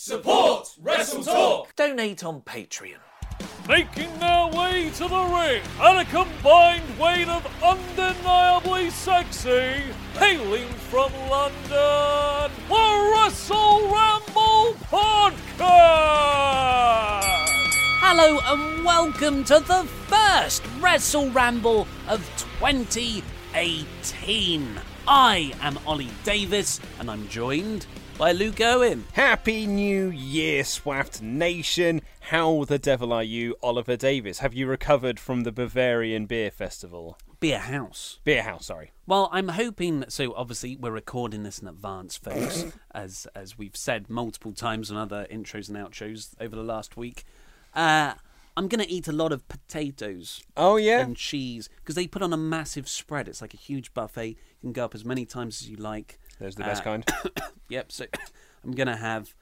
Support Wrestle Talk! Donate on Patreon. making their way to the ring at a combined weight of undeniably sexy, hailing from London, the Wrestle Ramble Podcast! Hello and welcome to the first Wrestle Ramble of 2018. I am Ollie Davis and I'm joined by Luke Owen. Happy New Year, Swaft Nation. How the devil are you, Oliver Davis? Have you recovered from the Bavarian Beer Festival? Beer House. Beer House, sorry. Well, I'm hoping. So obviously, we're recording this in advance, folks, as as we've said multiple times on other intros and outros over the last week. Uh, I'm gonna eat a lot of potatoes Oh, yeah? and cheese because they put on a massive spread. It's like a huge buffet. You can go up as many times as you like. There's the best Uh, kind. Yep. So I'm gonna have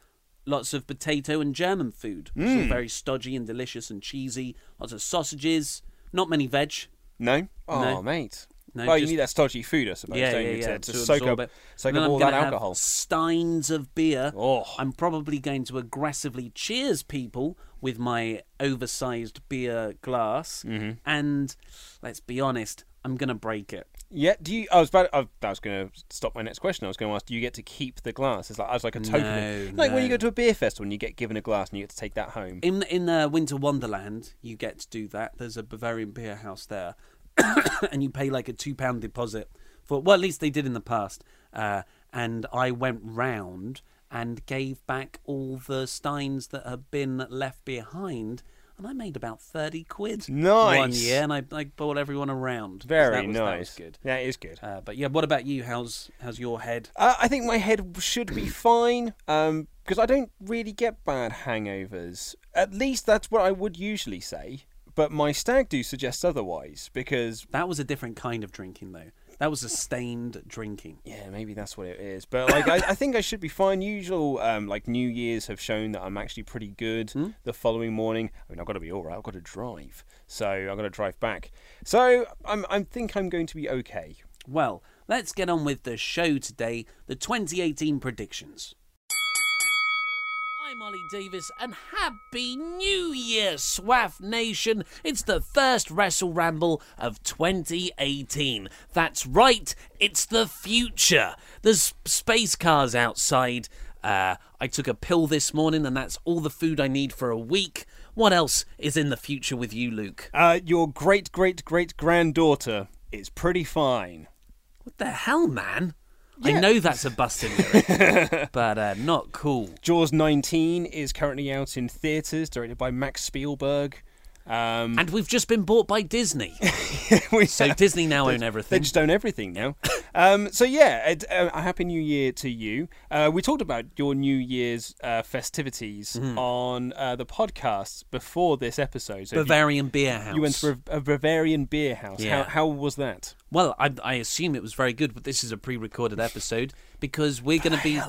lots of potato and German food. is all very stodgy and delicious and cheesy. Lots of sausages. Not many veg. No? Oh, No. mate. No, well, you need that stodgy food, I suppose, Yeah, don't yeah, yeah. to, to to soak up, it. soak up all that alcohol. Steins of beer. Oh. I'm probably going to aggressively cheers people with my oversized beer glass, Mm-hmm. and let's be honest, I'm gonna break it. Yeah, do you? I was about. I was going to stop my next question. I was going to ask, do you get to keep the glass? It's like, as like a token. No, like when you go to a beer festival and you get given a glass and you get to take that home. In in uh, Winter Wonderland, you get to do that. There's a Bavarian beer house there, and you pay like a two pound deposit for. Well, at least they did in the past. Uh, and I went round and gave back all the steins that had been left behind, and I made about thirty quid one Nice. year, and I, I bought everyone around. Very that was, nice. That was good. Yeah, it is good. Uh, but yeah, what about you? How's how's your head? Uh, I think my head should be fine um, because I don't really get bad hangovers. At least that's what I would usually say. But my stag do suggests otherwise because That was a different kind of drinking, though. That was sustained drinking. yeah, maybe that's what it is. But like I, I think I should be fine. Usual um, like New Year's have shown that I'm actually pretty good the following morning. I mean I've got to be all right. I've got to drive, so I've got to drive back. So I'm I think I'm going to be okay. Well, let's get on with the show today the 2018 predictions. I'm Ollie Davis, and Happy New Year, Swaff Nation! It's the first Wrestle Ramble of 2018. That's right, it's the future. There's space cars outside. Uh, I took a pill this morning, and that's all the food I need for a week. What else is in the future with you, Luke? Uh, your great great great granddaughter is pretty fine. What the hell, man? I know that's a busted lyric, but uh, not cool. Jaws 19 is currently out in theatres, directed by Max Spielberg. Um, And we've just been bought by Disney. So have- Disney now own They everything. just own everything now. um, so yeah, it, uh, a happy New Year to you. Uh, we talked about your New Year's uh, festivities Mm-hmm. on uh, the podcast before this episode. So if you- Bavarian Beer House. You, went to a, a Bavarian beer house. Yeah. How, how was that? Well, I, I assume it was very good, but this is a pre-recorded episode because we're going to be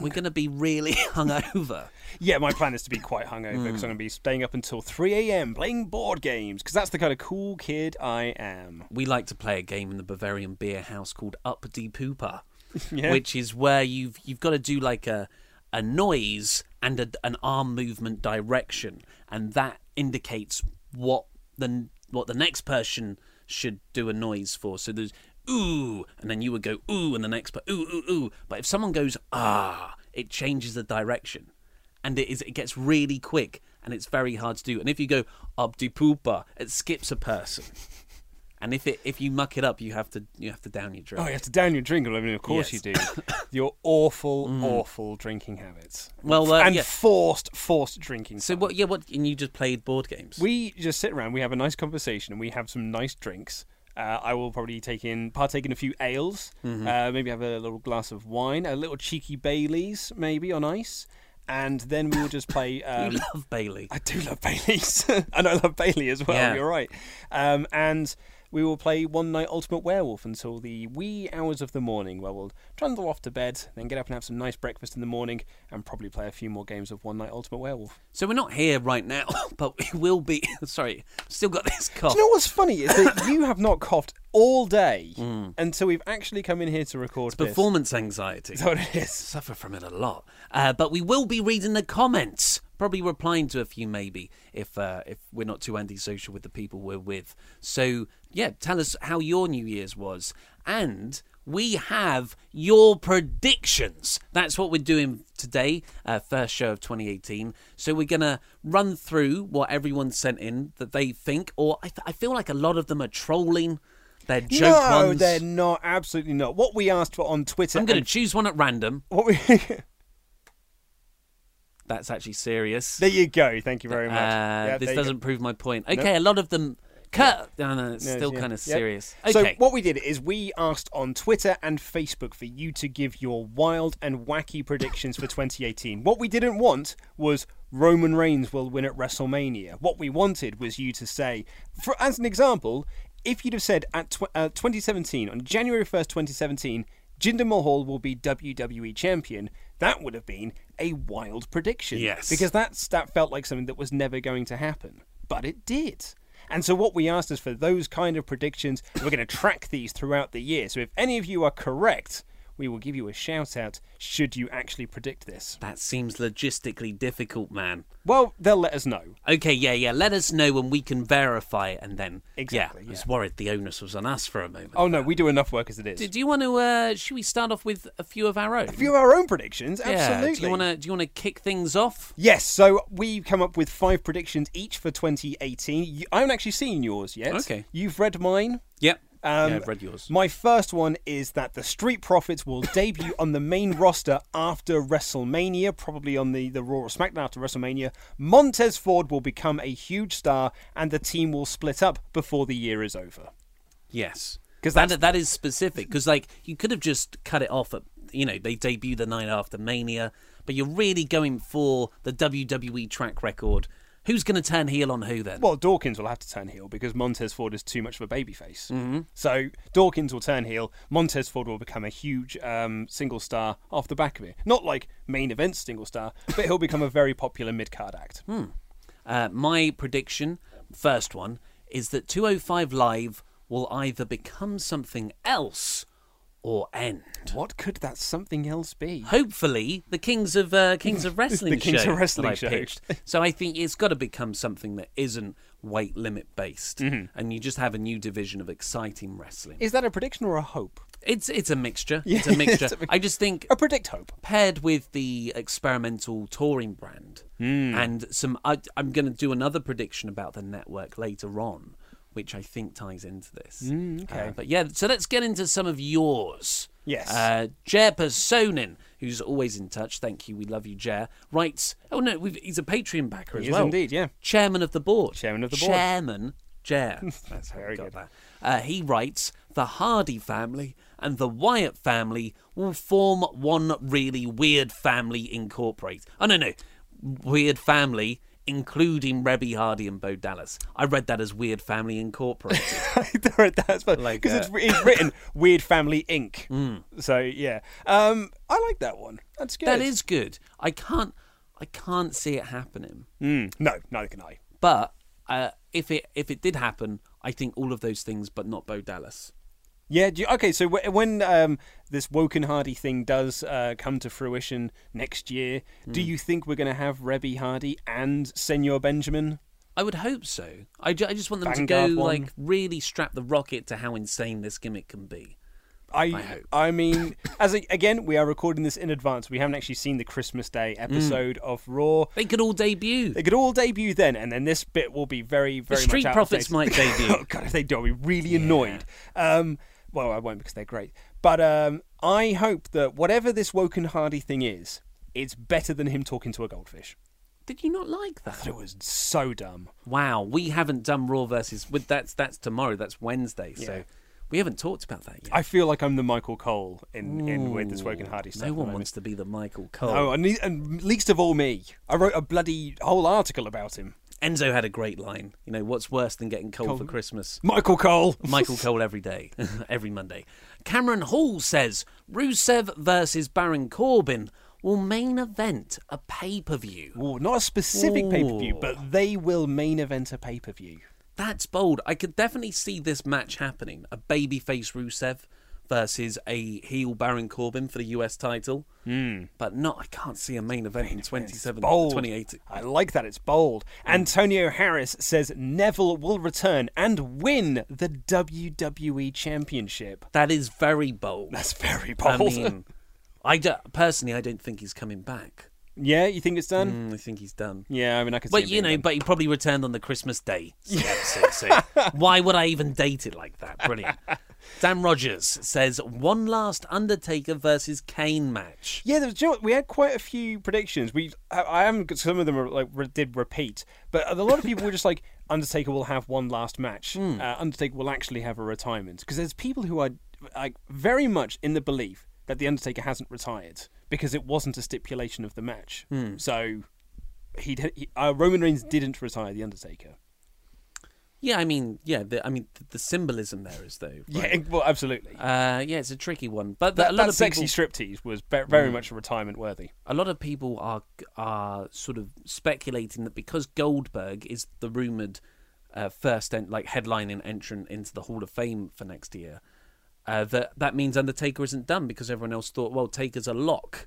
we're going to be really hungover. Yeah, my plan is to be quite hungover because I'm going to be staying up until 3 a.m. playing board games because that's the kind of cool kid I am. We like to play a game in the Bavarian Beer House called Up De Pooper, Yeah. which is where you've you've got to do like a a noise and a, an arm movement direction, and that indicates what the what the next person should do a noise for. So there's ooh, and then you would go ooh, and the next but ooh ooh ooh. But if someone goes ah, it changes the direction, and it is it gets really quick, and it's very hard to do. And if you go up abdi poopa, it skips a person. And if it if you muck it up, you have to you have to down your drink. Oh, you have to down your drink. I mean, of course Yes. you do. Your awful, awful drinking habits. Well, uh, and yeah. forced, forced drinking. So time. what? Yeah, what? And you just played board games. We just sit around. We have a nice conversation, and we have some nice drinks. Uh, I will probably take in partake in a few ales. Mm-hmm. Uh, maybe have a little glass of wine, a little cheeky Baileys, maybe on ice, and then we will just play. Um, you love Bailey. I do love Baileys, and I love Bailey as well. Yeah. You're right. Um, and we will play One Night Ultimate Werewolf until the wee hours of the morning, where we'll trundle off to bed, then get up and have some nice breakfast in the morning, and probably play a few more games of One Night Ultimate Werewolf. So we're not here right now, but we will be. Sorry, still got this cough. Do you know what's funny is that you have not coughed all day Mm. until we've actually come in here to record this. Performance anxiety. What it is? Suffer from it a lot. Uh, but we will be reading the comments. Probably replying to a few, maybe, if uh, if we're not too antisocial with the people we're with. So yeah, tell us how your New Year's was, and we have your predictions. That's what we're doing today, uh, first show of 2018. So we're gonna run through what everyone sent in that they think, or I, th- I feel like a lot of them are trolling. They're joke no, ones. they're not. Absolutely not. What we asked for on Twitter. I'm gonna and- choose one at random. what we, That's actually serious. there you go. Thank you very much. Uh, Yeah, this you go. doesn't prove my point. Okay, a lot of them. Cut. No, no, it's No, still yeah. kind of Yep. serious. So Okay. what we did is we asked on Twitter and Facebook for you to give your wild and wacky predictions for 2018. What we didn't want was Roman Reigns will win at WrestleMania. What we wanted was you to say, for as an example, if you'd have said at tw- uh, 2017 on January 1st, 2017. Jinder Mahal will be WWE champion. That would have been a wild prediction. Yes. Because that's, that felt like something that was never going to happen. But it did. And so what we asked is for those kind of predictions. We're going to track these throughout the year. So if any of you are correct, we will give you a shout out should you actually predict this. that seems logistically difficult, man. Well, they'll let us know. Okay, yeah, yeah. Let us know when we can verify, and then Exactly, Yeah, I was yeah. worried the onus was on us for a moment. Oh no, we do enough work as it is. Do, do you want to? Uh, should we start off with a few of our own? a few of our own predictions, Yeah. absolutely. Do you want to? Do you want to kick things off? Yes, so we've come up with five predictions each for 2018. I haven't actually seen yours yet. Okay. You've read mine. Yep. Um, yeah, I've read yours. My first one is that the Street Profits will debut on the main roster after WrestleMania, probably on the, the Raw or SmackDown after WrestleMania. Montez Ford will become a huge star, and the team will split up before the year is over. Yes, 'Cause that that is specific. Because like you could have just cut it off at you know they debut the night after Mania, but you're really going for the WWE track record. Who's going to turn heel on who then? Well, Dawkins will have to turn heel because Montez Ford is too much of a babyface. Mm-hmm. So Dawkins will turn heel. Montez Ford will become a huge um, single star off the back of it. Not like main event single star, but he'll become a very popular mid card act. Uh, my prediction, first one, is that 205 Live will either become something else or end. What could that something else be? Hopefully, the Kings of uh, Kings of Wrestling The Kings show of Wrestling I show. pitched. So I think it's got to become something that isn't weight limit based, Mm-hmm. and you just have a new division of exciting wrestling. Is that a prediction or a hope? It's it's a mixture. Yeah, it's a mixture. it's a I just think A predict hope. paired with the experimental touring brand Hmm. and some I, i'm going to do another prediction about the network later on which i think ties into this Hmm, okay. Uh, but yeah so let's get into some of yours Yes. uh, Jer Personin, who's always in touch, thank you, we love you, Jer, writes, oh no, we've, he's a Patreon backer as He well. indeed, yeah. Chairman of the board. Chairman of the board. Chairman, Jer. That's how Very we got good. that. Uh, he writes, the Hardy family and the Wyatt family will form one really weird family incorporate. Oh, no, no. Weird family, including Reby Hardy and Bo Dallas. I read that as Weird Family Incorporated. That's because Like, it's, uh, it's written Weird Family Inc. So yeah, um, I like that one. That's good. that is good. I can't, I can't see it happening. Mm, no, neither can I. But uh, if it if it did happen, I think all of those things, but not Bo Dallas. Yeah. You, okay. So wh- when um, this Woken Hardy thing does uh, come to fruition next year, Hmm. do you think we're going to have Reby Hardy and Senor Benjamin? I would hope so. I, ju- I just want them Vanguard to go one. like really strap the rocket to how insane this gimmick can be. I, hope. I mean, as a, again, we are recording this in advance. We haven't actually seen the Christmas Day Mm. episode of Raw. They could all debut. They could all debut then, and then this bit will be very, The very Street much out of Profits might debut. oh god, if they do, I'll be really annoyed. Um, well, I won't because they're great. But um, I hope that whatever this Woken Hardy thing is, it's better than him talking to a goldfish. Did you not like that? it was so dumb. Wow, we haven't done Raw versus. With that's that's tomorrow. That's Wednesday. So Yeah. we haven't talked about that yet. I feel like I'm the Michael Cole in, in with this Woken Hardy stuff. No one wants to be the Michael Cole. Oh, and, and least of all me. I wrote a bloody whole article about him. Enzo had a great line. You know, what's worse than getting cold Cole. for Christmas? Michael Cole. Michael Cole every day, every Monday. Cameron Hall says Rusev versus Baron Corbin will main event a pay per view. Not a specific pay per view, but they will main event a pay per view. That's bold. I could definitely see this match happening. A babyface Rusev versus a heel Baron Corbin for the US title. Mm. But not, I can't see a main event in 27, Bold. 2018. I like that. It's bold. Antonio Harris says Neville will return and win the WWE Championship. That is very bold. That's very bold. I mean, I do, personally, I don't think he's coming back. Yeah, you think it's done? Mm, I think he's done. Yeah, I mean, I could. see But you know, done. but he probably returned on the Christmas Day episode. so why would I even date it like that? Brilliant. Dan Rogers says one last Undertaker versus Kane match. Yeah, there was, you know we had quite a few predictions. We, I, I haven't. got- Some of them are like re- did repeat, but a lot of people were just like, Undertaker will have one last match. Hmm. Uh, Undertaker will actually have a retirement because there's people who are like very much in the belief that the Undertaker hasn't retired because it wasn't a stipulation of the match. Hmm. So he, he uh, Roman Reigns didn't retire the Undertaker. Yeah, I mean, yeah, the, I mean, the, the symbolism there is though. Yeah, well, absolutely. Uh, yeah, it's a tricky one, but the, that a lot that of sexy people, striptease was be- very much retirement worthy. a lot of people are are sort of speculating that because Goldberg is the rumored uh, first en- like headlining entrant into the Hall of Fame for next year, uh, that that means Undertaker isn't done because everyone else thought, well, Taker's a lock.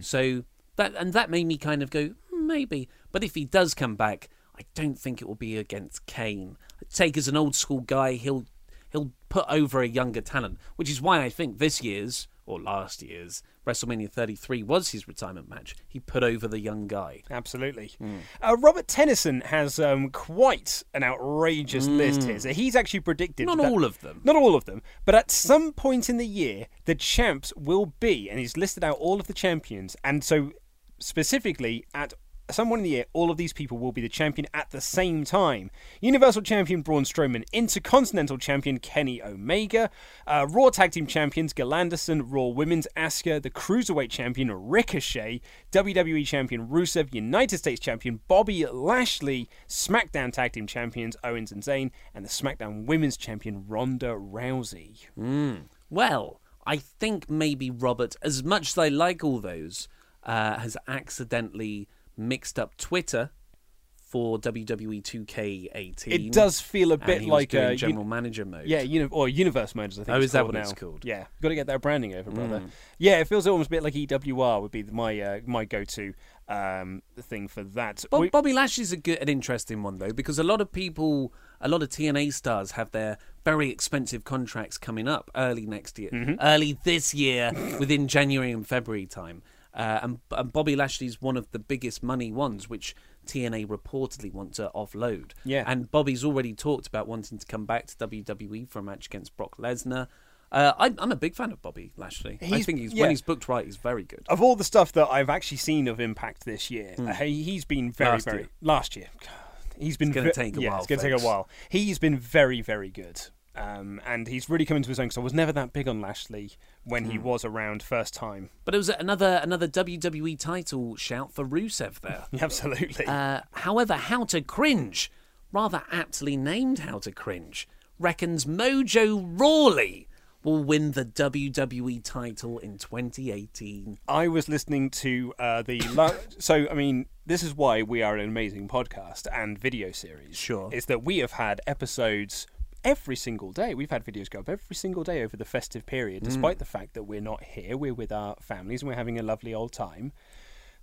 So that and that made me kind of go "Hmm, maybe, but if he does come back, I don't think it will be against Kane. Taker's an old school guy. He'll he'll put over a younger talent, which is why I think this year's or last year's WrestleMania 33 was his retirement match. He put over the young guy. Absolutely. Hmm. Uh, Robert Tennyson has um, quite an outrageous list here. So he's actually predicted. Not that- all of them. Not all of them. But at some point in the year, the champs will be, and he's listed out all of the champions. And so, specifically, at some point in the year, all of these people will be the champion at the same time. Universal Champion Braun Strowman, Intercontinental Champion Kenny Omega, uh, Raw Tag Team Champions Gil Anderson, Raw Women's Asuka, the Cruiserweight Champion Ricochet, WWE Champion Rusev, United States Champion Bobby Lashley, SmackDown Tag Team Champions Owens and Zayn, and the SmackDown Women's Champion Ronda Rousey. Well, I think maybe Robert, as much as I like all those, uh, has accidentally mixed up Twitter for WWE 2K18. It does feel a bit like a general manager mode. Yeah, uni- or universe mode, I think. Oh, it's is that what now. it's called? Yeah, got to get that branding over, brother. Mm. Yeah, it feels almost a bit like EWR would be my uh, my go-to um, thing for that. Bob, We- Bobby Lashley's a good, an interesting one though, because a lot of people, a lot of TNA stars have their very expensive contracts coming up early next year, Mm-hmm. early this year, within January and February time. Uh, and, and Bobby Lashley's one of the biggest money ones, which TNA reportedly want to offload. Yeah. and Bobby's already talked about wanting to come back to WWE for a match against Brock Lesnar. Uh, I'm, I'm a big fan of Bobby Lashley. I think he's yeah. when he's booked right, he's very good. of all the stuff that I've actually seen of Impact this year, uh, he, he's been very. Last very year. last year. He's been gonna ve- take a yeah, while, It's going to take a while. He's been very, very good. Um, and he's really come into his own because I was never that big on Lashley when Hmm. he was around first time. But it was another another WWE title shout for Rusev there. Absolutely. Uh, however, How to Cringe, rather aptly named How to Cringe, reckons Mojo Rawley will win the WWE title in 2018. I was listening to uh, the. So, I mean, this is why we are an amazing podcast and video series. Sure. Is that we have had episodes every single day. We've had videos go up every single day over the festive period, Mm. despite the fact that we're not here. We're with our families and we're having a lovely old time.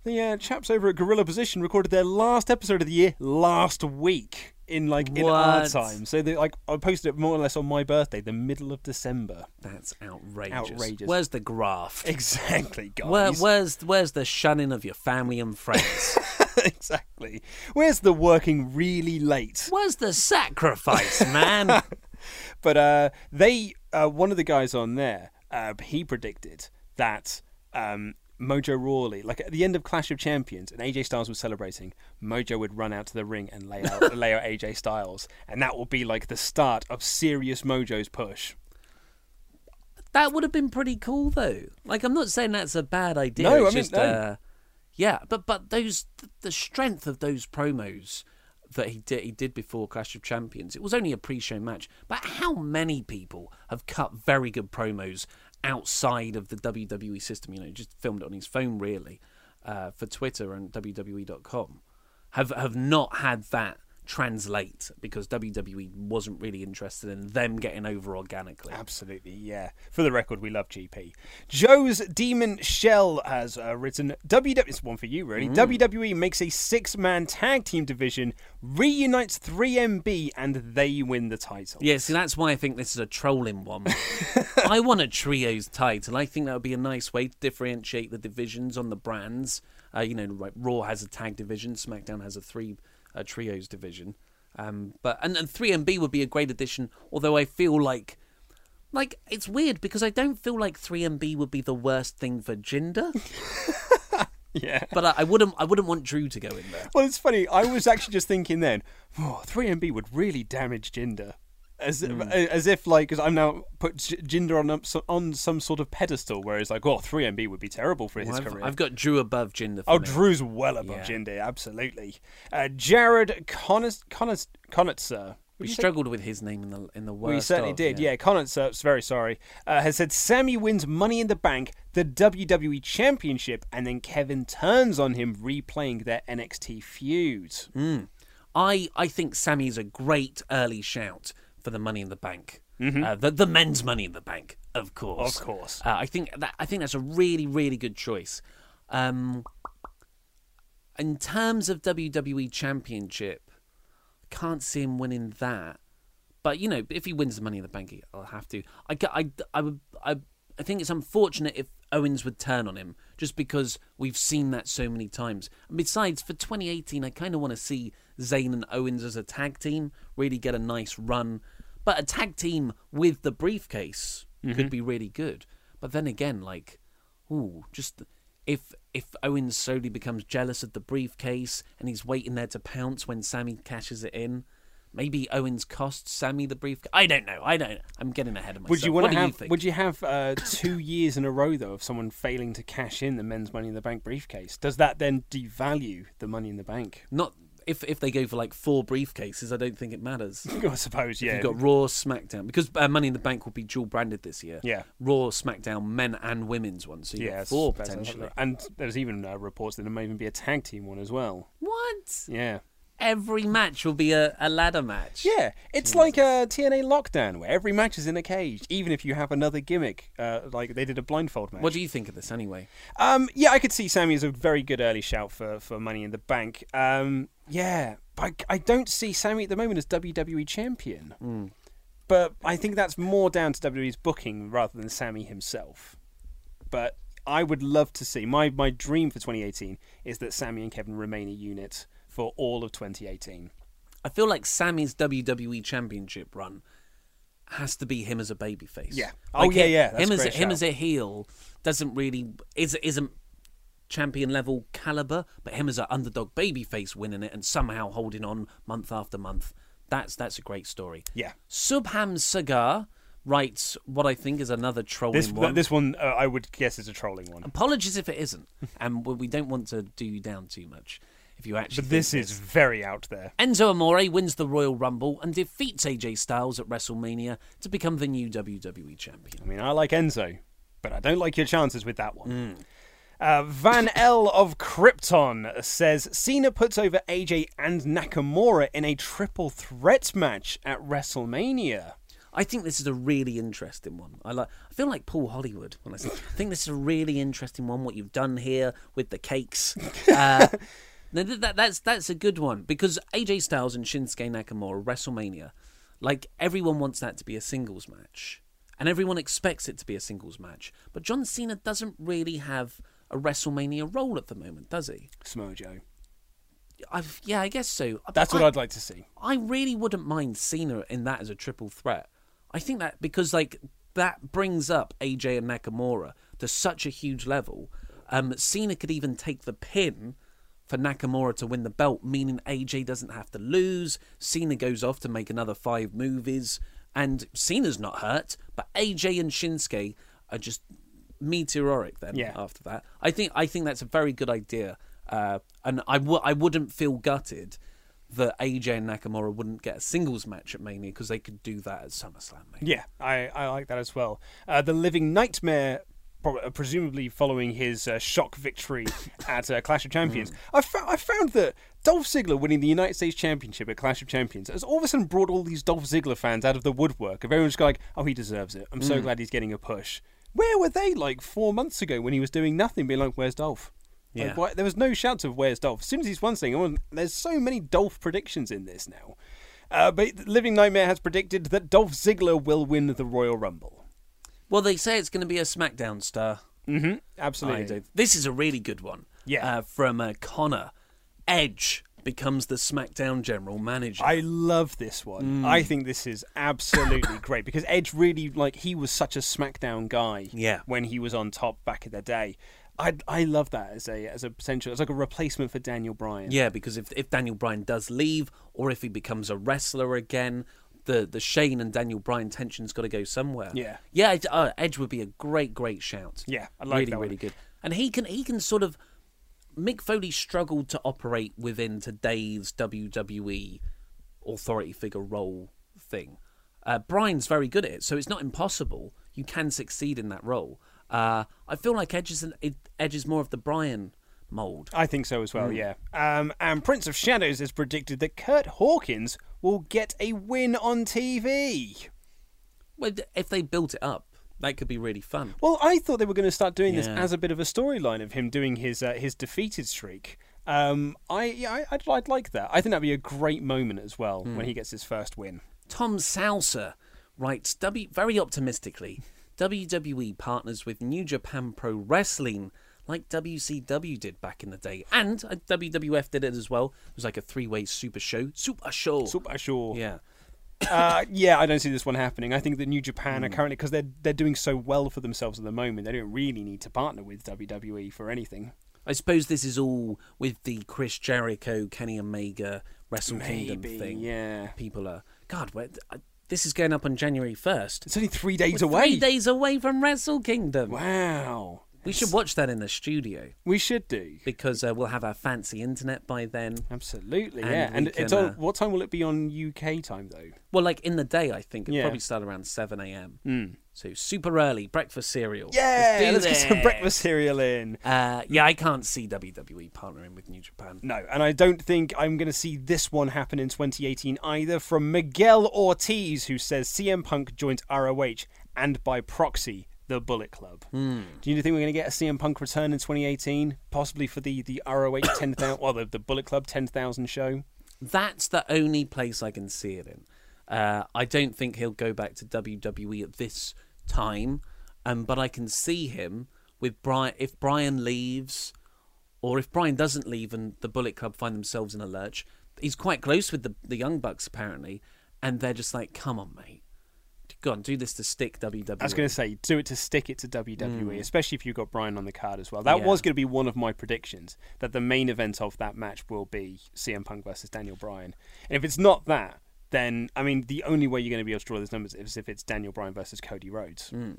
The uh, chaps over at Gorilla Position recorded their last episode of the year last week in like in our time. So they like I posted it more or less on my birthday, the middle of December. That's outrageous. Outrageous. Where's the graft? Exactly, guys. Where, where's where's the shunning of your family and friends? exactly. Where's the working really late? where's the sacrifice, man? But uh, they, uh, one of the guys on there, uh, he predicted that um, Mojo Rawley, like at the end of Clash of Champions, and AJ Styles was celebrating, Mojo would run out to the ring and lay out, lay out AJ Styles, and that will be like the start of serious Mojo's push. that would have been pretty cool, though. Like, I'm not saying that's a bad idea. No, I mean, just, no. uh, yeah, but but those the strength of those promos that he did he did before Clash of Champions. It was only a pre-show match, but how many people have cut very good promos outside of the WWE system? You know, just filmed it on his phone, really, uh, for Twitter and WWE.com. Have have not had that translate because WWE wasn't really interested in them getting over organically. Absolutely, yeah. For the record, we love GP. Joe's Demon Shell has uh, written WWE. It's one for you, really. WWE makes a six-man tag team division, reunites 3MB, and they win the title. Yeah, see, that's why I think this is a trolling one. I want a trios title. I think that would be a nice way to differentiate the divisions on the brands. Uh, you know, like Raw has a tag division, SmackDown has a three uh, trios division. Um, but and, and 3MB would be a great addition. Although I feel like, like it's weird because I don't feel like 3MB would be the worst thing for Jinder. Yeah. But I, I wouldn't. I wouldn't want Drew to go in there. Well, it's funny. I was actually just thinking then, oh, 3MB would really damage Jinder. As, as if like because I'm now put Jinder on on some sort of pedestal, whereas like oh 3MB would be terrible for his I've, career. I've got Drew above Jinder. Oh, me. Drew's well above Yeah. Jinder, absolutely. Uh, Jared Connis- Connis- Conitzer. We Would say- struggled with his name in the in the worst. We certainly of, did, yeah. Conitzer, very sorry, uh, has said Sammy wins Money in the Bank, the WWE Championship, and then Kevin turns on him, replaying their NXT feud. I I think Sammy's a great early shout for the Money in the Bank. Uh, the the men's Money in the Bank, of course. Of course. Uh, I think that I think that's a really really good choice. Um, in terms of WWE Championship, I can't see him winning that. But you know, if he wins the Money in the Bank, I'll have to. I I I would I. I think it's unfortunate if Owens would turn on him, just because we've seen that so many times. And besides, for 2018, I kind of want to see Zayn and Owens as a tag team really get a nice run. But a tag team with the briefcase could be really good. But then again, like, ooh, just if if Owens slowly becomes jealous of the briefcase and he's waiting there to pounce when Sammy cashes it in, maybe Owens costs Sammy the briefcase. I don't know. I don't. I'm getting ahead of myself. Would you what want do to you have? think? would you have uh, two years in a row though of someone failing to cash in the men's Money in the Bank briefcase? Does that then devalue the Money in the Bank? Not if if they go for like four briefcases. I don't think it matters. I suppose, yeah. You've got Raw, SmackDown because uh, Money in the Bank will be dual branded this year. Yeah. Raw, SmackDown, men and women's one. So you yeah, got four potentially. and there's even uh, reports that there may even be a tag team one as well. What? Yeah. Every match will be a, a ladder match. Yeah, it's like a TNA lockdown where every match is in a cage, even if you have another gimmick, uh, like they did a blindfold match. What do you think of this anyway? Um, yeah, I could see Sammy as a very good early shout for, for Money in the Bank. Um, yeah, but I, I don't see Sammy at the moment as WWE champion. Hmm. But I think that's more down to WWE's booking rather than Sammy himself. But I would love to see my my dream for 2018 is that Sammy and Kevin remain a unit for all of 2018. I feel like Sammy's WWE Championship run has to be him as a babyface. Yeah. Oh, Like, yeah, him- yeah, that's Him a as a, him as a heel doesn't really is isn't champion level caliber, but him as an underdog babyface winning it and somehow holding on month after month. That's that's a great story. Yeah. Subham Sagar writes what I think is another trolling This one. this one uh, I would guess is a trolling one. Apologies if it isn't, and we don't want to do you down too much. If you actually, But this is very out there. Enzo Amore wins the Royal Rumble and defeats AJ Styles at WrestleMania to become the new WWE champion. I mean, I like Enzo, but I don't like your chances with that one. Uh, Van L of Krypton says Cena puts over AJ and Nakamura in a triple threat match at WrestleMania. I think this is a really interesting one. I like. I feel like Paul Hollywood when I say. I think this is a really interesting one. What you've done here with the cakes. Uh, no, that, that's that's a good one because AJ Styles and Shinsuke Nakamura WrestleMania, like everyone wants that to be a singles match, and everyone expects it to be a singles match. But John Cena doesn't really have a WrestleMania role at the moment, does he? Smojo. I've, yeah, I guess so. That's what I'd like to see. I really wouldn't mind Cena in that as a triple threat. I think that because like that brings up AJ and Nakamura to such a huge level. Um, Cena could even take the pin for Nakamura to win the belt, meaning AJ doesn't have to lose. Cena goes off to make another five movies, and Cena's not hurt, but AJ and Shinsuke are just meteoric. Then Yeah. after that, I think I think that's a very good idea, uh, and I w- I wouldn't feel gutted that AJ and Nakamura wouldn't get a singles match at Mania because they could do that at SummerSlam. Maybe. Yeah, I, I like that as well. Uh, the Living Nightmare, uh, presumably following his uh, shock victory at uh, Clash of Champions. I, fo- I found that Dolph Ziggler winning the United States Championship at Clash of Champions has all of a sudden brought all these Dolph Ziggler fans out of the woodwork. Of everyone's like, oh, he deserves it. I'm so glad he's getting a push. Where were they like four months ago when he was doing nothing, being like, where's Dolph? Like, Yeah. why, there was no shouts of where's Dolph. As soon as he's one thing, there's so many Dolph predictions in this now. Uh, but Living Nightmare has predicted that Dolph Ziggler will win the Royal Rumble. Well, they say it's going to be a SmackDown star. Mm-hmm. Absolutely. don't- This is a really good one. Yeah. Uh, from uh, Connor, Edge becomes the SmackDown general manager. I love this one. I think this is absolutely great because Edge really like he was such a SmackDown guy. Yeah. When he was on top back in the day, I I love that as a as a potential as like a replacement for Daniel Bryan. Yeah, because if if Daniel Bryan does leave, or if he becomes a wrestler again, the the Shane and Daniel Bryan tension's got to go somewhere. Yeah. yeah. Uh, Edge would be a great, great shout. Yeah, I like really, that one. really good. And he can he can sort of Mick Foley struggled to operate within today's WWE authority figure role thing. Uh, Bryan's very good at it, so it's not impossible. You can succeed in that role. Uh, I feel like Edge is an, Edge is more of the Bryan mold. I think so as well, yeah. Um, and Prince of Shadows has predicted that Kurt Hawkins will get a win on TV. Well, if they built it up, that could be really fun. Well, I thought they were going to start doing this as a bit of a storyline of him doing his uh, his defeated streak. Um, I yeah, I, I'd, I'd like that. I think that'd be a great moment as well Hmm. when he gets his first win. Tom Salsa writes w, very optimistically WWE partners with New Japan Pro Wrestling like WCW did back in the day. And uh, WWF did it as well. It was like a three way super show. Super show. Super show. Yeah. Uh, yeah, I don't see this one happening. I think that New Japan are Hmm. currently because they're they're doing so well for themselves at the moment. They don't really need to partner with WWE for anything. I suppose this is all with the Chris Jericho, Kenny Omega, Wrestle Kingdom thing. yeah. People are. God, where, uh, this is going up on January 1st. It's only three days We're away. Three days away from Wrestle Kingdom. Wow. We should watch that in the studio We should do. because uh, we'll have our fancy internet by then. Absolutely, And yeah. we And it's on. uh, What time will it be on UK time though? Well, like in the day, I think it'd Yeah. probably start around 7 a.m. Mm. So super early, breakfast cereal. Yeah, let's get some breakfast cereal in. Uh, yeah, I can't see WWE partnering with New Japan. No, and I don't think I'm going to see this one happen in 2018 either. From Miguel Ortiz, who says CM Punk joins ROH and by proxy the Bullet Club. Hmm. Do you think we're going to get a CM Punk return in 2018, possibly for the the ROH 10,000, well, the, the Bullet Club 10,000 show? That's the only place I can see it in. Uh, I don't think he'll go back to WWE at this time, um, but I can see him with Bryan. If Bryan leaves, or if Bryan doesn't leave and the Bullet Club find themselves in a lurch, he's quite close with the the Young Bucks apparently, and they're just like, "Come on, mate, go on, do this to stick WWE." I was going to say, do it to stick it to WWE, especially if you've got Bryan on the card as well. That. Yeah. was going to be one of my predictions that the main event of that match will be CM Punk versus Daniel Bryan. And if it's not that, then I mean, the only way you're going to be able to draw those numbers is if it's Daniel Bryan versus Cody Rhodes. Hmm.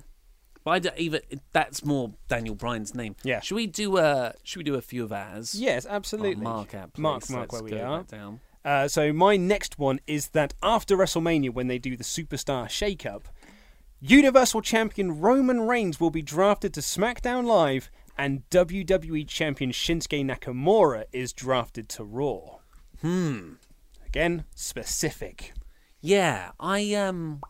But I don't even that's more Daniel Bryan's name. Yeah. Should we do a Should we do a few of ours? Yes, absolutely. Mark out, Mark, mark Let's where we are. down. Uh, so my next one is that after WrestleMania, when they do the Superstar Shake-Up, Universal Champion Roman Reigns will be drafted to SmackDown Live, and WWE Champion Shinsuke Nakamura is drafted to Raw. Hmm. Again, specific. Yeah, I um,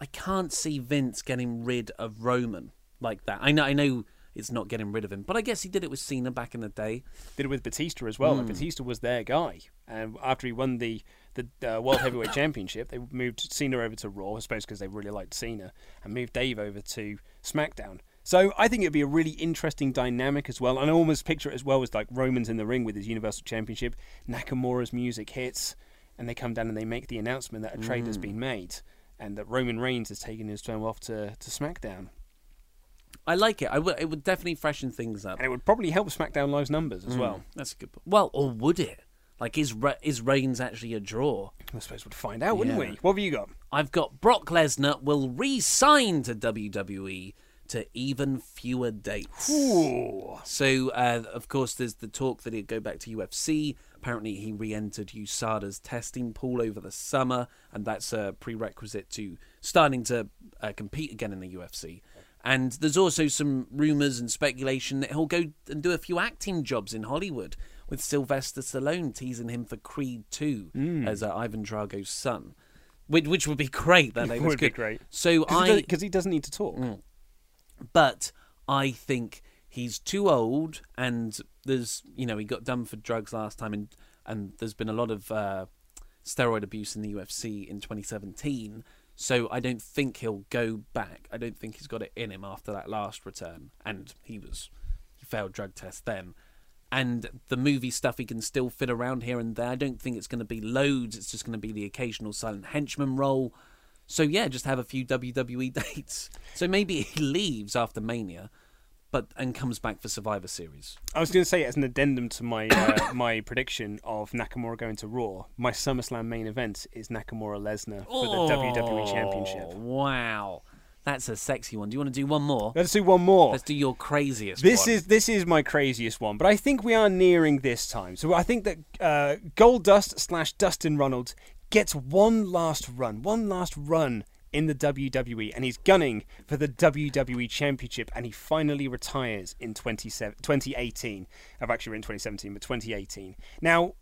I can't see Vince getting rid of Roman like that. I know, I know, it's not getting rid of him, but I guess he did it with Cena back in the day. Did it with Batista as well. Hmm. Like, Batista was their guy, and after he won the the uh, World Heavyweight Championship, they moved Cena over to Raw, I suppose because they really liked Cena, and moved Dave over to SmackDown. So I think it'd be a really interesting dynamic as well. And I almost picture it as well as like Roman's in the ring with his Universal Championship, Nakamura's music hits, and they come down and they make the announcement that a trade Hmm. has been made, and that Roman Reigns has taken his time off to, to SmackDown. I like it. I would. It would definitely freshen things up. And it would probably help SmackDown Live's numbers as well. That's a good. po- Well, or would it? Like, is Re- is Reigns actually a draw? I suppose we'd find out, wouldn't Yeah. we? What have you got? I've got Brock Lesnar will re-sign to WWE to even fewer dates. Ooh. So, uh, of course, there's the talk that he'd go back to UFC. Apparently, he re-entered USADA's testing pool over the summer, and that's a prerequisite to starting to uh, compete again in the UFC. And there's also some rumours and speculation that he'll go and do a few acting jobs in Hollywood, with Sylvester Stallone teasing him for Creed 2 Hmm. as uh, Ivan Drago's son. Which, which would be great. That Would be great. So I, because he doesn't need to talk. but I think he's too old, and there's you know he got done for drugs last time, and and there's been a lot of uh, steroid abuse in the UFC in 2017. So I don't think he'll go back. I don't think he's got it in him after that last return, and he was he failed drug test then. And the movie stuff he can still fit around here and there. I don't think it's going to be loads. It's just going to be the occasional silent henchman role. So yeah, just have a few WWE dates. So maybe he leaves after Mania, but and comes back for Survivor Series. I was going to say as an addendum to my uh, my prediction of Nakamura going to Raw. My SummerSlam main event is Nakamura Lesnar for the WWE Championship. Oh, Wow, that's a sexy one. Do you want to do one more? Let's do one more. Let's do your craziest. This one. is this is my craziest one, but I think we are nearing this time. So I think that uh, Goldust slash Dustin Runnels gets one last run, one last run in the WWE, and he's gunning for the WWE Championship, and he finally retires in 27 2018. I've actually written 2017, but 2018. Now.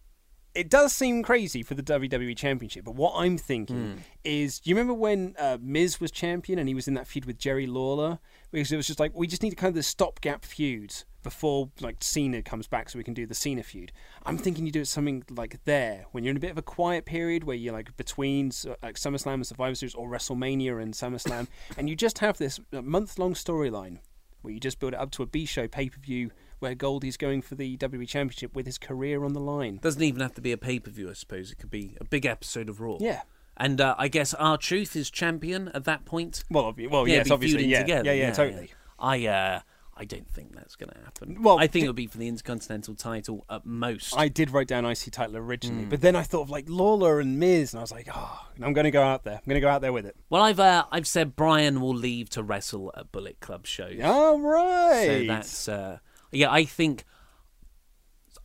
It does seem crazy for the WWE Championship, but what I'm thinking is, do you remember when uh, Miz was champion and he was in that feud with Jerry Lawler? Because it was just like we just need to kind of the stopgap feuds before like Cena comes back, so we can do the Cena feud. I'm thinking you do it something like there when you're in a bit of a quiet period where you're like between uh, like SummerSlam and Survivor Series or WrestleMania and SummerSlam, and you just have this month long storyline where you just build it up to a B show pay per view where Goldie's going for the WWE Championship with his career on the line. Doesn't even have to be a pay per view. I suppose it could be a big episode of Raw. Yeah. And uh, I guess R-Truth is champion at that point. Well, obvi- well, Yeah, yes, be obviously, feuding yeah, together. yeah, yeah, totally. I uh, I don't think that's going to happen. Well, I think d- it'll be for the Intercontinental title at most. I did write down IC title originally, Hmm. but then I thought of like Lawler and Miz, and I was like, oh, I'm going to go out there. I'm going to go out there with it. Well, I've uh, I've said Bryan will leave to wrestle at Bullet Club shows. All right. So that's uh, yeah. I think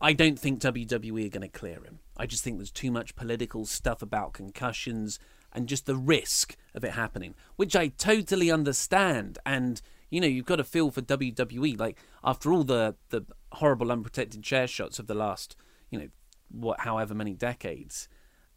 I don't think WWE are going to clear him. I just think there's too much political stuff about concussions and just the risk of it happening, which I totally understand. And you know, you've got to feel for WWE. Like after all the the horrible unprotected chair shots of the last, you know, what however many decades.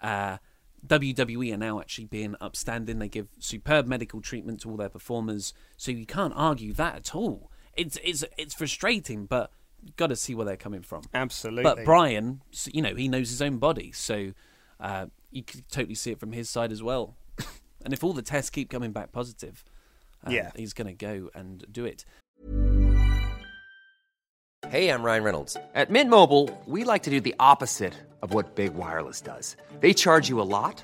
Uh, WWE are now actually being upstanding. They give superb medical treatment to all their performers, so you can't argue that at all. It's it's it's frustrating, but got to see where they're coming from. Absolutely. But Bryan, you know, he knows his own body, so uh, you could totally see it from his side as well. and if all the tests keep coming back positive, uh, Yeah. he's going to go and do it. Hey, I'm Ryan Reynolds. At Mint Mobile, we like to do the opposite of what Big Wireless does. They charge you a lot,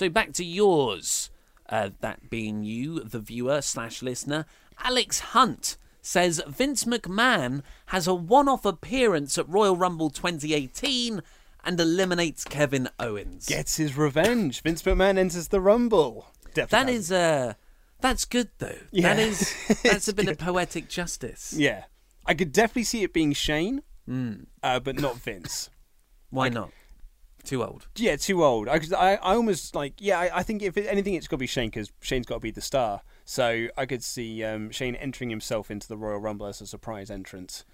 So back to yours. Uh, that being you, the viewer slash listener. Alex Hunt says Vince McMahon has a one off appearance at Royal Rumble 2018 and eliminates Kevin Owens. Gets his revenge. Vince McMahon enters the Rumble. Definitely That is uh that's good though. Yeah. That is that's a bit of poetic justice. Yeah. I could definitely see it being Shane, Mm. uh, but not Vince. Why not? Too old. Yeah, too old. I, I, I almost like. Yeah, I, I think if it, anything, it's got to be Shane because Shane's got to be the star. So I could see um, Shane entering himself into the Royal Rumble as a surprise entrance,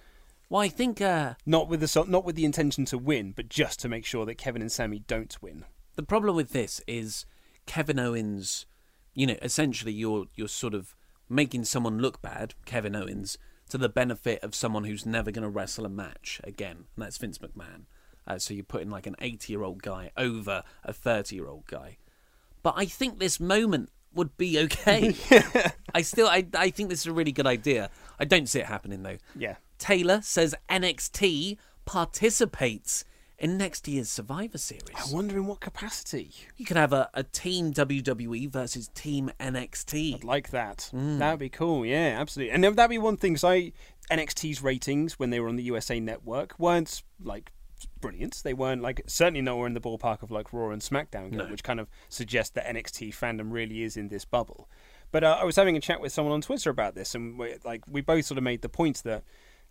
Well, I think uh, not with the not with the intention to win, but just to make sure that Kevin and Sammy don't win. the problem with this is Kevin Owens. You know, essentially, you're you're sort of making someone look bad, Kevin Owens, to the benefit of someone who's never going to wrestle a match again, and that's Vince McMahon. Uh, so you're putting like an 80 year old guy over a 30 year old guy. But I think this moment would be okay. I still, I, I think this is a really good idea. I don't see it happening though. Yeah. Taylor says NXT participates in next year's Survivor Series. I wonder in what capacity. You could have a, a team WWE versus team NXT. I'd like that. Mm. That would be cool. Yeah, absolutely. And that'd be one thing. I NXT's ratings when they were on the USA Network weren't like brilliant. They weren't like certainly nowhere in the ballpark of like Raw and SmackDown, No. which kind of suggests that NXT fandom really is in this bubble. But uh, I was having a chat with someone on Twitter about this, and we, like we both sort of made the point that.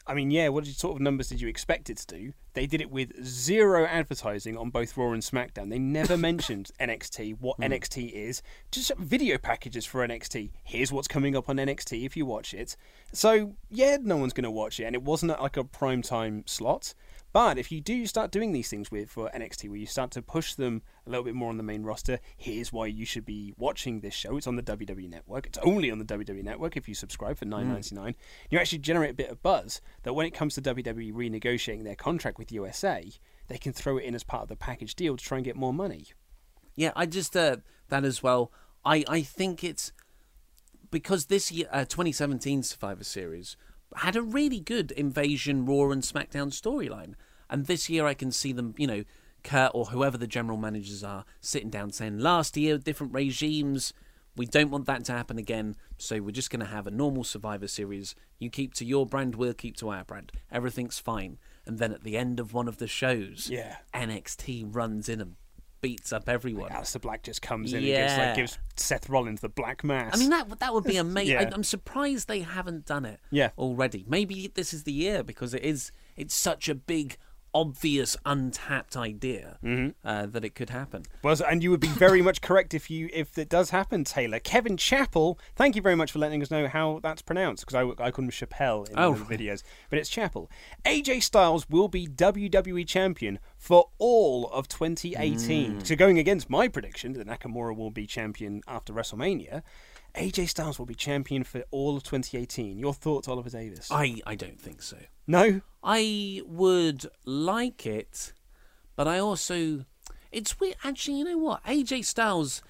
I mean, yeah, what sort of numbers did you expect it to do? They did it with zero advertising on both Raw and SmackDown. They never mentioned NXT, what NXT is, just video packages for NXT. Here's what's coming up on NXT if you watch it. So, yeah, no one's going to watch it, and it wasn't like a prime time slot. But if you do start doing these things with for NXT, where you start to push them a little bit more on the main roster, here's why you should be watching this show. It's on the WWE Network. It's only on the WWE Network if you subscribe for nine ninety nine. You actually generate a bit of buzz that when it comes to WWE renegotiating their contract with USA, they can throw it in as part of the package deal to try and get more money. Yeah, I just uh, that as well. I I think it's because this year, uh, 2017 Survivor Series had a really good Invasion, Raw, and SmackDown storyline, and this year I can see them, you know, Kurt or whoever the general managers are, sitting down saying, "Last year, different regimes." We don't want that to happen again, so we're just going to have a normal Survivor Series. You keep to your brand, we'll keep to our brand. Everything's fine. And then at the end of one of the shows, Yeah. NXT runs in and beats up everyone. Aleister Black just comes in and gives, like, gives Seth Rollins the black mass. I mean that that would be amazing. Yeah. I'm surprised they haven't done it. Yeah. already. Maybe this is the year because it is. It's such a big, obvious, untapped idea Mm-hmm. uh, that it could happen. Well, and you would be very much correct if you if it does happen, Taylor. Kevin Chappell, thank you very much for letting us know how that's pronounced because I, I called him Chappelle in Oh. the videos, but it's Chappell. AJ Styles will be WWE champion for all of 2018. Mm. So going against my prediction that Nakamura will be champion after WrestleMania, AJ Styles will be champion for all of 2018. Your thoughts, Oliver Davis? I I don't think so. no. I would like it, But I also, it's weird. Actually, you know what? AJ Styles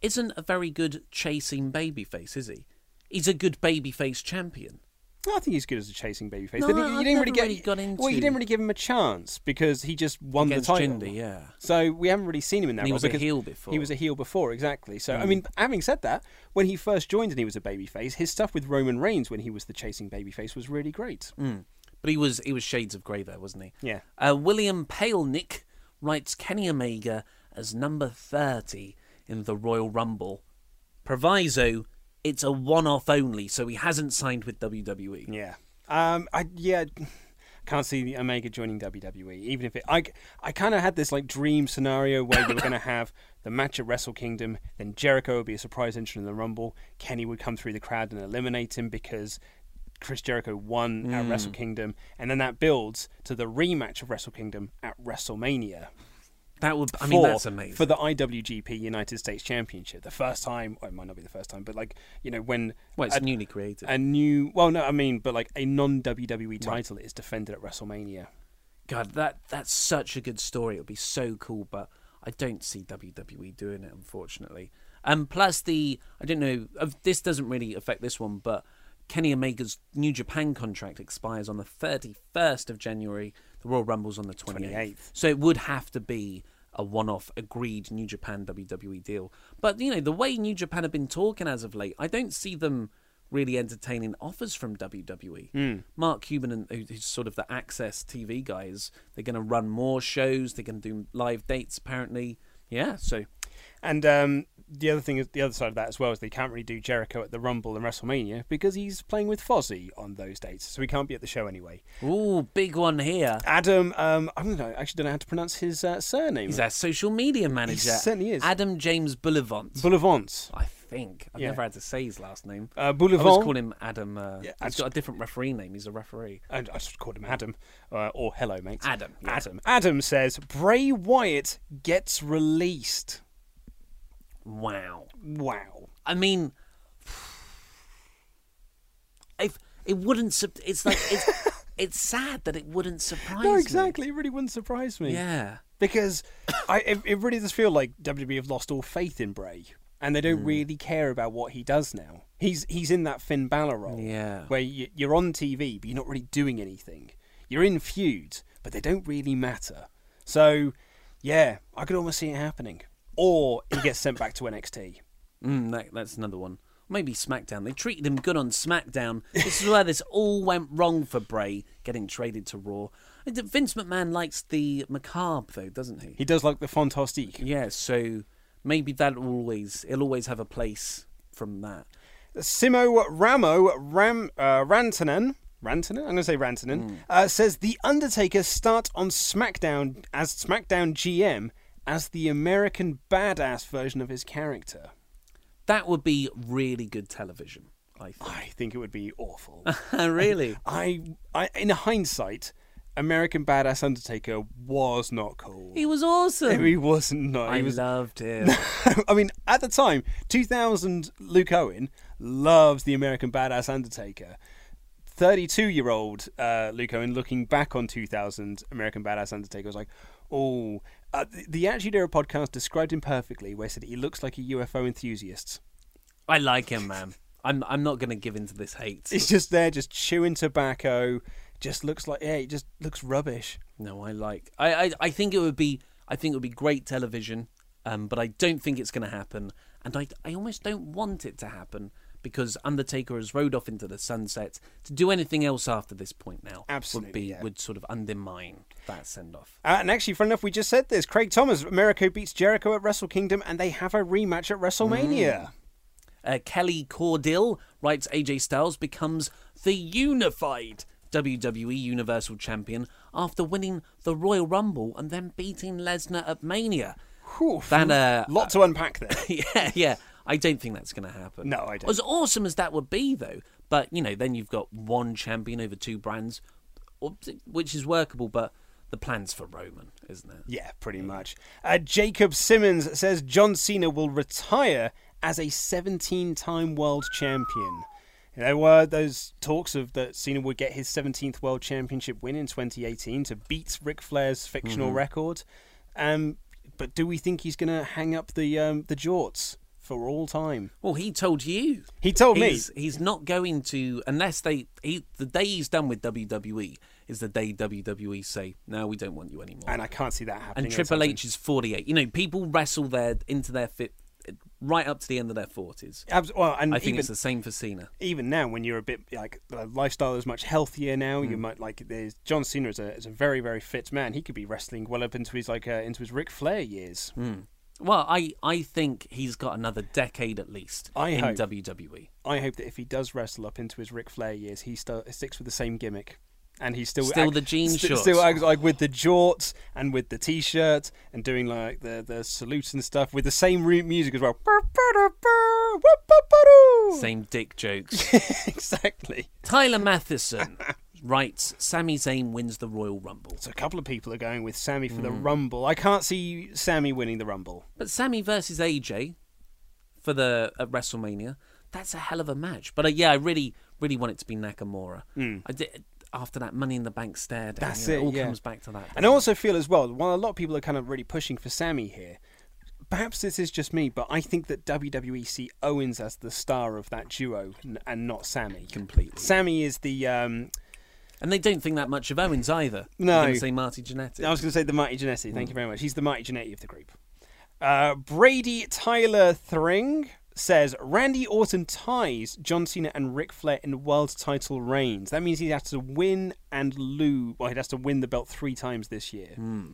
isn't a very good chasing babyface, is he? He's a good babyface champion. I think he's good as a chasing babyface. No, but you, I've you didn't really get really got well. You didn't really give him a chance because he just won Against the title. Jinder, yeah. So we haven't really seen him in that And he role was a because heel before. He was a heel before, exactly. So I Mm. mean, having said that, when he first joined and he was a babyface, his stuff with Roman Reigns when he was the chasing babyface was really great. Mm. But he was he was shades of grey there, wasn't he? Yeah. Uh, William Palenick writes Kenny Omega as number thirty in the Royal Rumble. Proviso: it's a one-off only, so he hasn't signed with. WWE. Yeah. Um. I yeah. Can't see the Omega joining WWE, even if it. I, I kind of had this like dream scenario where you were going to have the match at Wrestle Kingdom, then Jericho would be a surprise entrant in the Rumble. Kenny would come through the crowd and eliminate him because Chris Jericho won at Mm. Wrestle Kingdom, and then that builds to the rematch of Wrestle Kingdom at WrestleMania. That would. I mean, for- that's amazing. for the IWGP United States Championship. The first time, well, it might not be the first time, but like you know when Well, it's a- newly created. a new. Well, no, I mean, but like a non WWE title is defended at WrestleMania. God, that that's such a good story. It would be so cool, but I don't see WWE doing it, unfortunately. And plus, the I don't know. This doesn't really affect this one, but Kenny Omega's New Japan contract expires on the thirty first of January. The Royal Rumble's on the twenty eighth, so it would have to be a one-off agreed New Japan WWE deal. But you know, the way New Japan have been talking as of late, I don't see them really entertaining offers from WWE. Mm. Mark Cuban, and who's sort of the Access TV guys, they're going to run more shows. They're going to do live dates, apparently. Yeah, so And um, the other thing, is the other side of that as well is they can't really do Jericho at the Rumble and WrestleMania because he's playing with Fozzy on those dates, so he can't be at the show anyway. ooh, big one here. Adam, um, I don't know, actually don't know how to pronounce his uh, surname. He's our social media manager. certainly is. Adam James Boulevant. Boulevant. I think I've Yeah. never had to say his last name. Uh, I always Boulevant. call him Adam. Uh, Yeah, he's got a different referee name. He's a referee. And I just called him Adam, uh, or hello, mate. Adam, yeah. Adam. Adam says Bray Wyatt gets released. Wow. Wow. I mean, if it wouldn't, it's like it's it's sad that it wouldn't surprise No, me. exactly. It really wouldn't surprise me. Yeah. Because I, it, it really does feel like WWE have lost all faith in Bray, and they don't Hmm. really care about what he does now. He's he's in that Finn Balor role, Yeah. where you, you're on TV but you're not really doing anything. You're in feuds, but they don't really matter. So, yeah, I could almost see it happening. Or he gets sent back to NXT. Mm, that, that's another one. Maybe SmackDown. They treated him good on SmackDown. This is where this all went wrong for Bray getting traded to Raw. Vince McMahon likes the macabre though, doesn't he? He does like the fantastique. Yeah, so maybe that'll always it'll always have a place from that. Simo Ramo Ram uh, Rantanen. Rantanen? I'm going to say Rantanen. Hmm. Uh, says The Undertaker start on SmackDown as SmackDown GM as the American badass version of his character. That would be really good television, I think. I think it would be awful. really? I, I, in hindsight, American Badass Undertaker was not cool. He was awesome. He wasn't. Not. I was. loved him. I mean, at the time, 2000, Luke Owen loves the American Badass Undertaker. 32 year old uh, Luke Owen looking back on 2000 American Badass Undertaker was like, oh, uh, the, the Attitude Era podcast described him perfectly, where he said he looks like a UFO enthusiast. I like him, man. I'm I'm not going to give in to this hate. He's just there, just chewing tobacco. Just looks like, yeah, he just looks rubbish. No, I like. I, I I think it would be. I think it would be great television. Um, but I don't think it's going to happen, and I I almost don't want it to happen because Undertaker has rode off into the sunset. To do anything else after this point now Absolutely, would be yeah. would sort of undermine that send off. Uh, and actually, fun enough, we just said this. Craig Thomas, Americo beats Jericho at Wrestle Kingdom, and they have a rematch at WrestleMania. Uh, Kelly Cordill writes AJ Styles becomes the unified WWE Universal Champion after winning the Royal Rumble and then beating Lesnar at Mania. Whew, That uh, lot to unpack there. yeah, yeah. I don't think that's going to happen. No, I don't. As awesome as that would be, though, but you know, then you've got one champion over two brands, which is workable. But the plans for Roman, isn't it? Yeah, pretty much. Uh, Jacob Simmons says John Cena will retire as a 17 time world champion. There were those talks of that Cena would get his 17th world championship win in 2018 to beat Ric Flair's fictional Mhm. record. Um, but do we think he's going to hang up the um, the jorts for all time? Well, he told you. He told me. he's, He's not going to unless they. He, the day he's done with WWE is the day WWE say, "No, we don't want you anymore." And I can't see that happening. And Triple H is 48. You know, people wrestle their into their fit right up to the end of their 40s. Abs- well, and I think even, it's the same for Cena. even now when you're a bit like the lifestyle is much healthier now Hmm. you might like there's John Cena is a, is a very very fit man he could be wrestling well up into his like uh, into his Ric Flair years Hmm. Well, I, I think he's got another decade at least I in hope. WWE. I hope that if he does wrestle up into his Ric Flair years he st- sticks with the same gimmick and he's still Still act- the jean st- shorts. still acts like with the jorts and with the t-shirt and doing like the the salutes and stuff with the same re- music as well Same dick jokes. exactly Tyler Matheson writes Sami Zayn wins the Royal Rumble. so a couple of people are going with Sammy for the Hmm. Rumble I can't see Sammy winning the Rumble But Sammy versus AJ for the at WrestleMania, that's a hell of a match. But uh, yeah, I really, really want it to be Nakamura. I did, after that Money in the Bank stare down. That's you know, it, all yeah. comes back to that. And I also feel as well, while a lot of people are kind of really pushing for Sammy here, perhaps this is just me, but I think that WWE see Owens as the star of that duo and not Sammy. Completely. Sammy is the. Um, and they don't think that much of Owens either. No. Gonna say Marty Jannetty. I was going to say the Marty Jannetty. Thank you very much. He's the Marty Jannetty of the group. Uh, Brady Tyler Thring says Randy Orton ties John Cena and Ric Flair in world title reigns. That means he has to win and lose. Well, he has to win the belt three times this year. Hmm.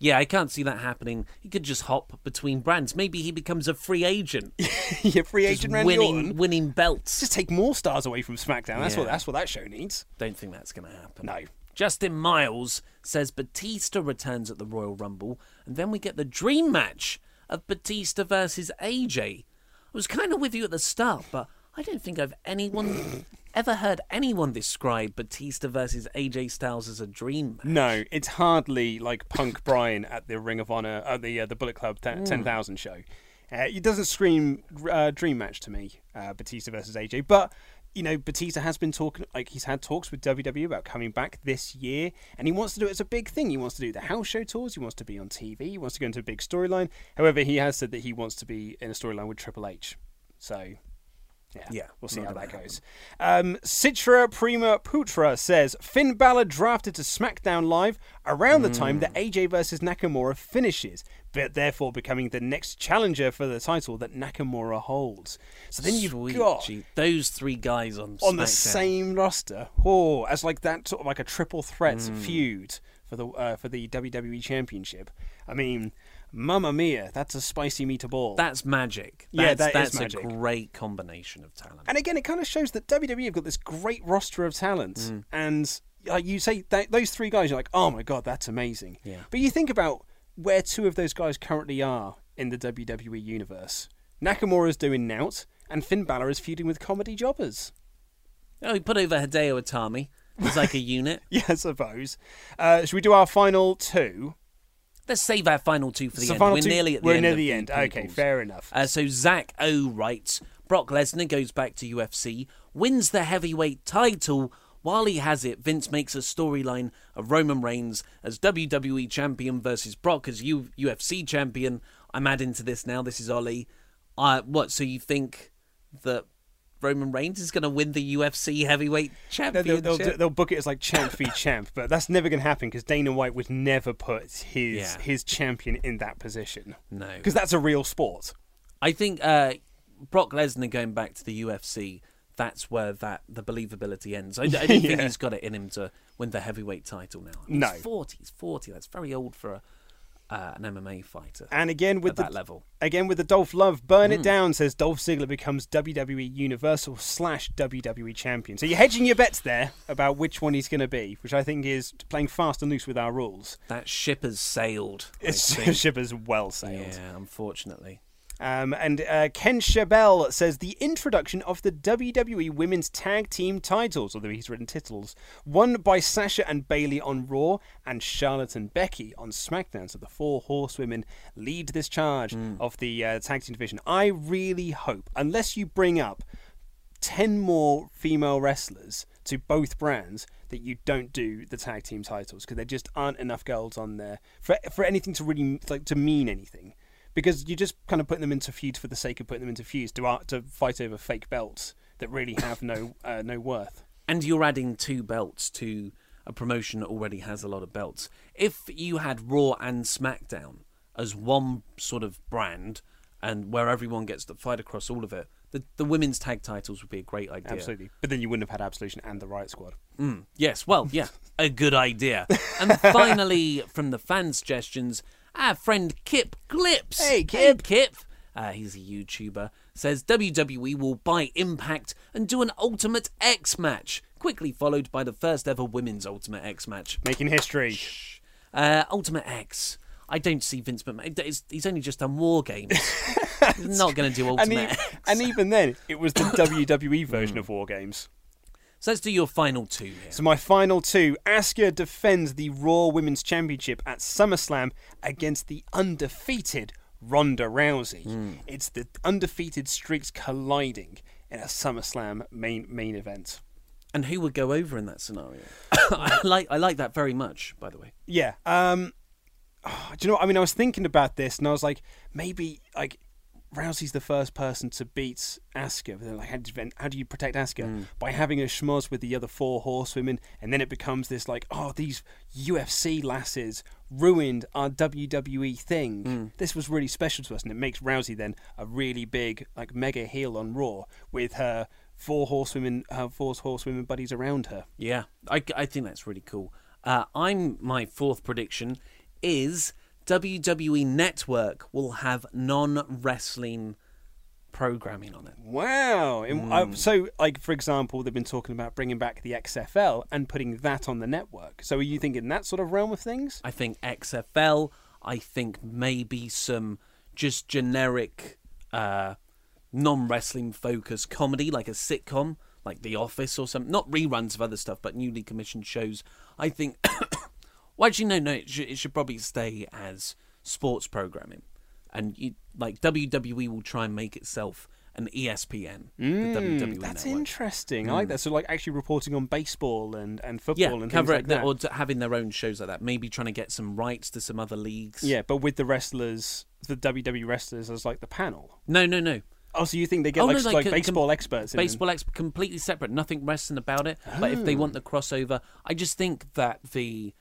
Yeah, I can't see that happening. He could just hop between brands. Maybe he becomes a free agent, yeah, free just agent Randy winning, Orton. winning belts. just take more stars away from SmackDown. That's what that's what that show needs. Don't think that's going to happen. No. Justin Miles says Batista returns at the Royal Rumble, and then we get the dream match of Batista versus AJ. I was kind of with you at the start, but I don't think I've anyone ever heard anyone describe Batista versus AJ Styles as a dream match. No, it's hardly like Punk Bryan at the Ring of Honor, at the uh, the Bullet Club t- ten thousand show. Uh, it doesn't scream uh, dream match to me, uh, Batista versus AJ. But you know, Batista has been talking, like he's had talks with WWE about coming back this year, and he wants to do it as a big thing. He wants to do the house show tours. He wants to be on TV. He wants to go into a big storyline. However, he has said that he wants to be in a storyline with Triple H. So yeah, Yeah, we'll see how that happen. goes. Um, Citra Prima Putra says Finn Balor drafted to SmackDown Live around the time that AJ versus Nakamura finishes, but therefore becoming the next challenger for the title that Nakamura holds. So then you've Sweet got those three guys on on the same roster, oh, as like that sort of like a triple threat Hmm. feud for the uh, for the WWE Championship. I mean, Mamma Mia, that's a spicy meatball. That's magic. Yeah, That's, that is that's magic. a great combination of talent. And again, it kind of shows that WWE have got this great roster of talent, Mm. and like you say, that, those three guys, you're like, oh my god, that's amazing. Yeah. But you think about where two of those guys currently are in the WWE universe. Nakamura's doing Nout, and Finn Balor is feuding with comedy jobbers. Oh, he put over Hideo Itami as like a unit. Yeah, I suppose. Uh, should we do our final two? Let's save our final two for the So end. We're two- nearly at the we're end. near the end. Okay, fair enough. Uh, so Zach O writes Brock Lesnar goes back to UFC, wins the heavyweight title. While he has it, Vince makes a storyline of Roman Reigns as WWE champion versus Brock as U- UFC champion. I'm adding to this now. This is Ollie. Uh, what? So you think that Roman Reigns is going to win the UFC heavyweight championship? they'll, they'll, they'll book it as like champ v champ, but that's never going to happen because Dana White would never put his Yeah. his champion in that position. No. because that's a real sport. I think uh, Brock Lesnar going back to the UFC. That's where that the believability ends. I, I don't think he's got it in him to win the heavyweight title now. No. he's forty. He's forty. That's very old for a, uh, an MMA fighter. And again with the that level. again with the Dolph Love, burn Mm. it down says Dolph Ziggler becomes WWE Universal slash WWE Champion. So you're hedging your bets there about which one he's going to be, which I think is playing fast and loose with our rules. That ship has sailed. It's ship has well sailed. Yeah, unfortunately. Um, and uh, Ken Shabell says the introduction of the WWE Women's Tag Team titles, although he's written titles, won by Sasha and Bayley on Raw and Charlotte and Becky on SmackDown. So the four horsewomen lead this charge of the uh, tag team division. I really hope, unless you bring up ten more female wrestlers to both brands that you don't do the tag team titles because there just aren't enough girls on there for for anything to really like to mean anything. Because you're just kind of putting them into feuds for the sake of putting them into feuds to to fight over fake belts that really have no uh, no worth. And you're adding two belts to a promotion that already has a lot of belts. If you had Raw and SmackDown as one sort of brand, and where everyone gets to fight across all of it, the, the women's tag titles would be a great idea. Absolutely, but then you wouldn't have had Absolution and the Riot Squad. Mm, yes, well, yeah, a good idea. And finally, from the fan suggestions, our friend Kip Clips. Hey, Kip. Kip. Uh, he's a YouTuber. Says WWE will buy Impact and do an Ultimate X match, quickly followed by the first ever women's Ultimate X match. Making history. Uh, Ultimate X. I don't see Vince McMahon. He's, only just done War Games. he's not going to do Ultimate and, X. and even then, it was the WWE version of War Games. So let's do your final two here. So my final two: Asuka defends the Raw Women's Championship at SummerSlam against the undefeated Ronda Rousey. Hmm. It's the undefeated streaks colliding in a SummerSlam main main event. And who would go over in that scenario? I like I like that very much, by the way. Yeah. Um. oh, do you know? What? I mean, I was thinking about this, and I was like, maybe like Rousey's the first person to beat Asuka. Then, like, how do you, how do you protect Asuka by having a schmoz with the other four horsewomen? And then it becomes this like, oh, these UFC lasses ruined our WWE thing. This was really special to us, and it makes Rousey then a really big, like, mega heel on Raw with her four horsewomen, her four horsewomen buddies around her. Yeah, I, I think that's really cool. Uh, I'm my fourth prediction is WWE Network will have non-wrestling programming on it. Wow. Uh, so, like for example, they've been talking about bringing back the XFL and putting that on the network. So, are you thinking that sort of realm of things? I think XFL. I think maybe some just generic uh, non-wrestling focused comedy, like a sitcom, like The Office or something. Not reruns of other stuff, but newly commissioned shows. I think. Well, actually, no, no. It should, it should probably stay as sports programming, and you, like WWE will try and make itself an ESPN. the mm, WWE That's network. interesting. I mm. like that. So, like actually reporting on baseball and, and football Yeah, and cover things like that. or having their own shows like that. Maybe trying to get some rights to some other leagues. Yeah, but with the wrestlers, the WWE wrestlers as like the panel. No, no, no. Oh, so you think they get Oh, like, no, like, like com- baseball experts? in Baseball experts, completely separate, nothing wrestling about it. But if they oh. want the crossover, I just think that the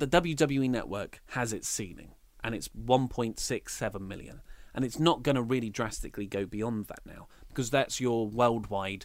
the WWE network has its ceiling, and it's 1.67 million, and it's not going to really drastically go beyond that now because that's your worldwide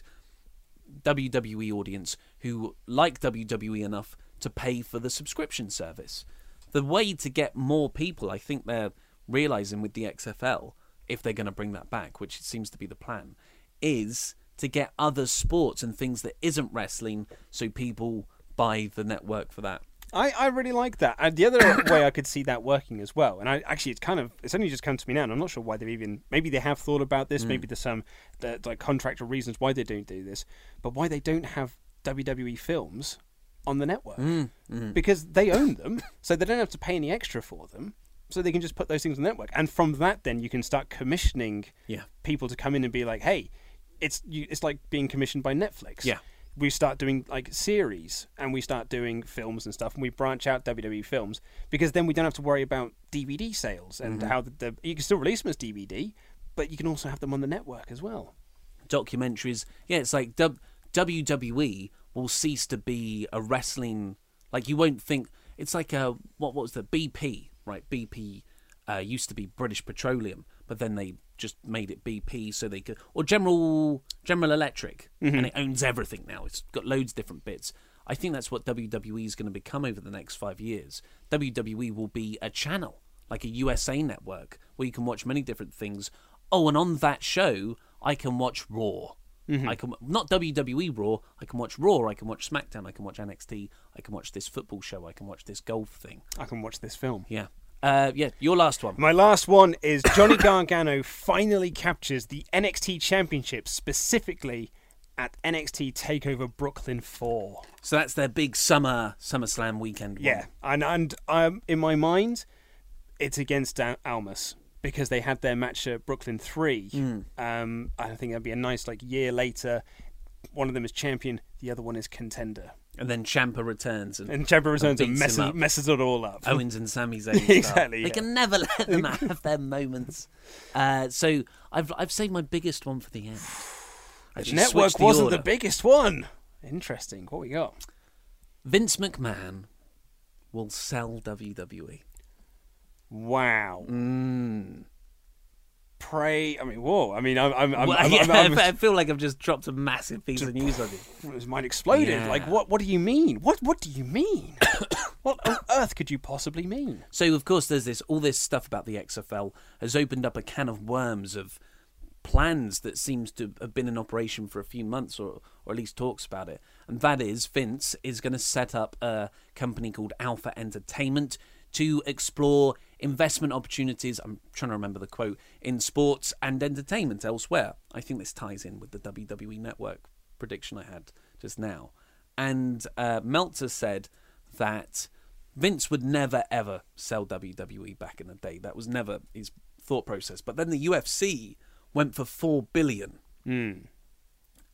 WWE audience who like WWE enough to pay for the subscription service. The way to get more people, I think they're realizing with the XFL, if they're going to bring that back, which seems to be the plan, is to get other sports and things that isn't wrestling so people buy the network for that. I, I really like that. And the other way I could see that working as well, and I actually it's kind of it's only just come to me now, and I'm not sure why they've even maybe they have thought about this, maybe mm. there's some the, like contractual reasons why they don't do this, but why they don't have WWE films on the network mm, mm. because they own them, so they don't have to pay any extra for them. So they can just put those things on the network, and from that, then you can start commissioning Yeah. people to come in and be like, "Hey, it's you, it's like being commissioned by Netflix." Yeah. We start doing like series and we start doing films and stuff and we branch out WWE films because then we don't have to worry about DVD sales and Mm-hmm. how the, the you can still release them as DVD, but you can also have them on the network as well. documentaries. Yeah, it's like w- WWE will cease to be a wrestling. Like you won't think it's like a what, what was the BP right? BP uh, used to be British Petroleum, but then they just made it BP so they could or General General Electric, and mm-hmm. it owns everything now. It's got loads of different bits. I think that's what WWE is going to become over the next five years. WWE will be a channel, like a USA network, where you can watch many different things. Oh, and on that show, I can watch Raw. Mm-hmm. I can not WWE Raw. I can watch Raw. I can watch SmackDown. I can watch NXT. I can watch this football show. I can watch this golf thing. I can watch this film. Yeah, uh, yeah. Your last one. My last one is Johnny Gargano finally captures the NXT Championship, specifically at NXT Takeover Brooklyn 4. So that's their big summer SummerSlam weekend. one. Yeah, and and um, in my mind, it's against Al- Almas because they had their match at Brooklyn Three. Hmm. Um, I think that'd be a nice like year later. One of them is champion, the other one is contender. And then Ciampa returns and, And Ciampa returns and him messes, messes it all up. Owens and Sami Zayn. Exactly, They can never let them have their moments. Uh, so I've I've saved my biggest one for the end. The network the wasn't order. the biggest one. Interesting. What we got? Vince McMahon will sell. WWE. Wow. Mm. Pray. I mean, whoa. I mean, I'm. I'm, I'm, Well, I'm, yeah, I'm- I feel like I've just dropped a massive piece of news on you. His mind exploded. Yeah. Like, what? What do you mean? What? What do you mean? what on earth could you possibly mean? So of course, there's this all this stuff about the XFL has opened up a can of worms of plans that seems to have been in operation for a few months, or or at least talks about it. And that is Vince is going to set up a company called Alpha Entertainment to explore investment opportunities. I'm trying to remember the quote in sports and entertainment elsewhere. I think this ties in with the WWE Network prediction I had just now. And uh, Meltzer said that Vince would never ever sell WWE back in the day. That was never his thought process. But then the UFC went for four billion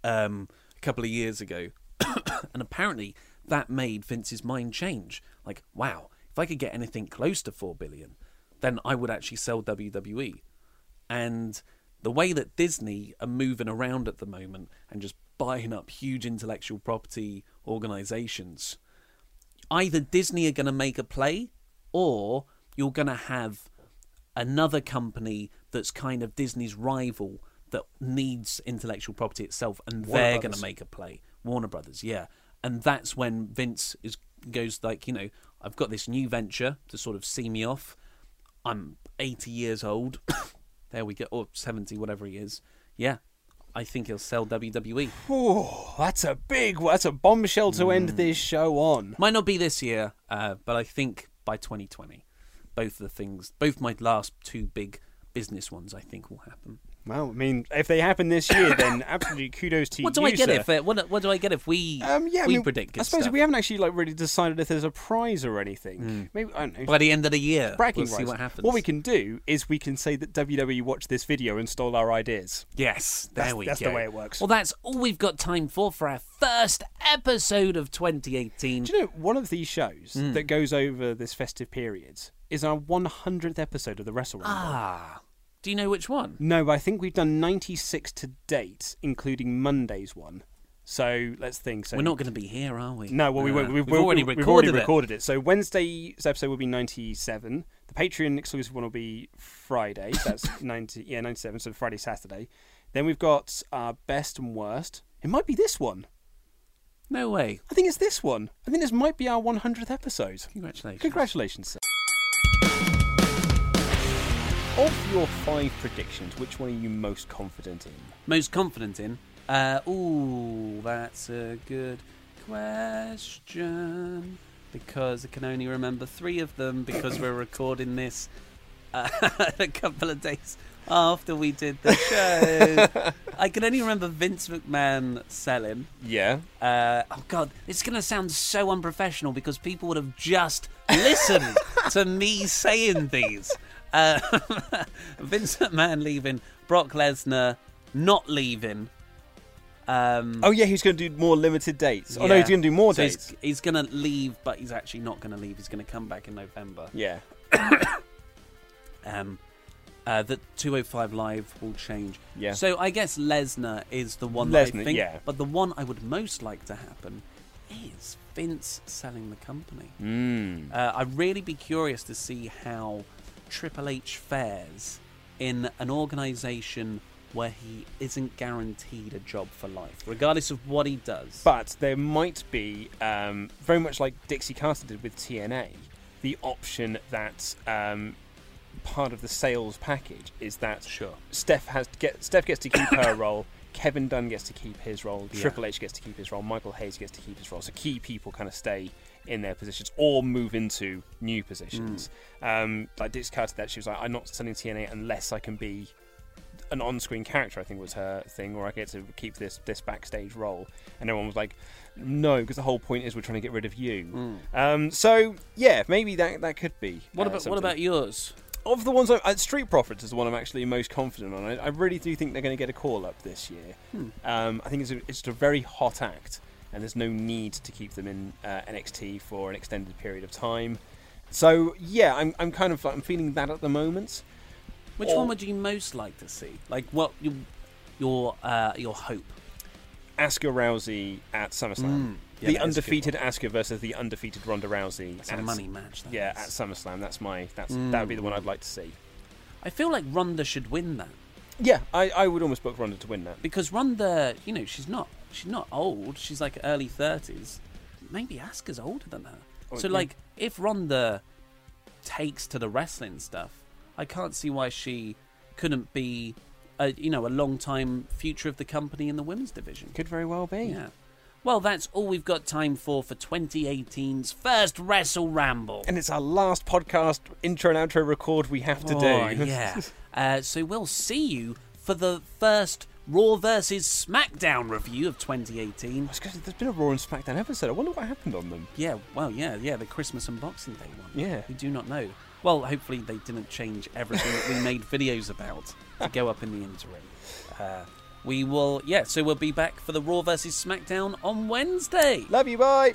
um, a couple of years ago, and apparently that made Vince's mind change. Like, wow, if I could get anything close to four billion, then I would actually sell WWE. And the way that Disney are moving around at the moment and just buying up huge intellectual property organizations, either Disney are going to make a play or you're going to have another company that's kind of Disney's rival that needs intellectual property itself and Warner they're going to make a play. Warner Brothers, yeah. And that's when Vince is goes like, you know, I've got this new venture to sort of see me off. I'm 80 years old. there we go, or 70, whatever he is. Yeah, I think he'll sell. WWE. Oh, that's a big. That's a bombshell to end this show on. Might not be this year, uh, but I think by 2020, both of the things, both my last two big business ones, I think will happen. Well, I mean, if they happen this year, then absolutely kudos to you. What you. do I get sir. if uh, what, what do I get if we Um, yeah, I we mean, predict? I suppose stuff? we haven't actually like really decided if there's a prize or anything. Maybe I don't know. by the end of the year. bragging we'll see what happens. What we can do is we can say that WWE watched this video and stole our ideas. Yes, there That's- we that's go. That's the way it works. Well, that's all we've got time for for our first episode of 2018. Do you know one of these shows Hmm. that goes over this festive period is our 100th episode of the Wrestle Rumble? Ah, do you know which one? No, but I think we've done 96 to date, including Monday's one. So let's think. So We're not going to be here, are we? No, well, we Uh, won't. We've, we've already we've recorded already it. recorded it. So Wednesday's episode will be 97. The Patreon exclusive one will be Friday. That's 90. Yeah, 97. So Friday, Saturday. Then we've got our best and worst. It might be this one. No way. I think it's this one. I think this might be our 100th episode. Congratulations. Congratulations, sir. Of your five predictions, which one are you most confident in? Most confident in? Uh, ooh, that's a good question. Because I can only remember three of them because we're recording this uh, a couple of days after we did the show. I can only remember Vince McMahon selling. Yeah. Uh, oh God, it's going to sound so unprofessional because people would have just listened to me saying these. Uh, Vince McMahon leaving, Brock Lesnar not leaving. Um, Oh yeah, he's going to do more limited dates. Oh no, yeah. he's going to do more So dates. He's, he's going to leave, but he's actually not going to leave. He's going to come back in November. Yeah. Um, uh, the 205 Live will change. Yeah. So I guess Lesnar is the one that I Lesnar, think. yeah. But the one I would most like to happen is Vince selling the company. Mm. Uh, I'd really be curious to see how Triple H fares in an organisation where he isn't guaranteed a job for life, regardless of what he does. But there might be, um, very much like Dixie Carter did with TNA, the option that um, part of the sales package is that Sure. Steph has to get Steph gets to keep her role, Kevin Dunn gets to keep his role, Yeah. Triple H gets to keep his role, Michael Hayes gets to keep his role. So key people kind of stay in their positions or move into new positions. Um, like Dixie Carter, that she was like, I'm not selling TNA unless I can be an on-screen character. I think was her thing, or I get to keep this this backstage role. And everyone was like, "No, because the whole point is we're trying to get rid of you." Um, so yeah, maybe that that could be. what uh, about what about yours? Of the ones, I, uh, Street Profits is the one I'm actually most confident on. I, I really do think they're going to get a call up this year. Hmm. Um, I think it's a, it's a very hot act, and there's no need to keep them in uh, NXT for an extended period of time. So yeah, I'm, I'm kind of I'm feeling that at the moment. Which Or- one would you most like to see? Like, what your your uh, your hope? Asuka Rousey at SummerSlam. Mm, yeah, the that is a good undefeated Asuka versus the undefeated Ronda Rousey. It's a money match. that Yeah, is. at SummerSlam. That's my that's Mm. that would be the one I'd like to see. I feel like Ronda should win that Yeah, I, I would almost book Ronda to win that. because Ronda, you know, she's not she's not old. She's like early thirties. Maybe Asuka's older than her. Oh, so yeah. like, if Ronda takes to the wrestling stuff, I can't see why she couldn't be, a, you know, a long time future of the company in the women's division. Could very well be. Yeah. Well, that's all we've got time for for 2018's first Wrestle Ramble. And it's our last podcast intro and outro record we have to Oh, do. yeah. Uh, so we'll see you for the first Raw versus SmackDown review of 2018. I was gonna say, There's been a Raw and SmackDown episode. I wonder what happened on them. Yeah, well, yeah, yeah, the Christmas and Boxing Day one. Yeah. We do not know. Well, hopefully they didn't change everything that we made videos about to go up in the interim. Uh, we will, yeah, so we'll be back for the Raw versus SmackDown on Wednesday. Love you, bye.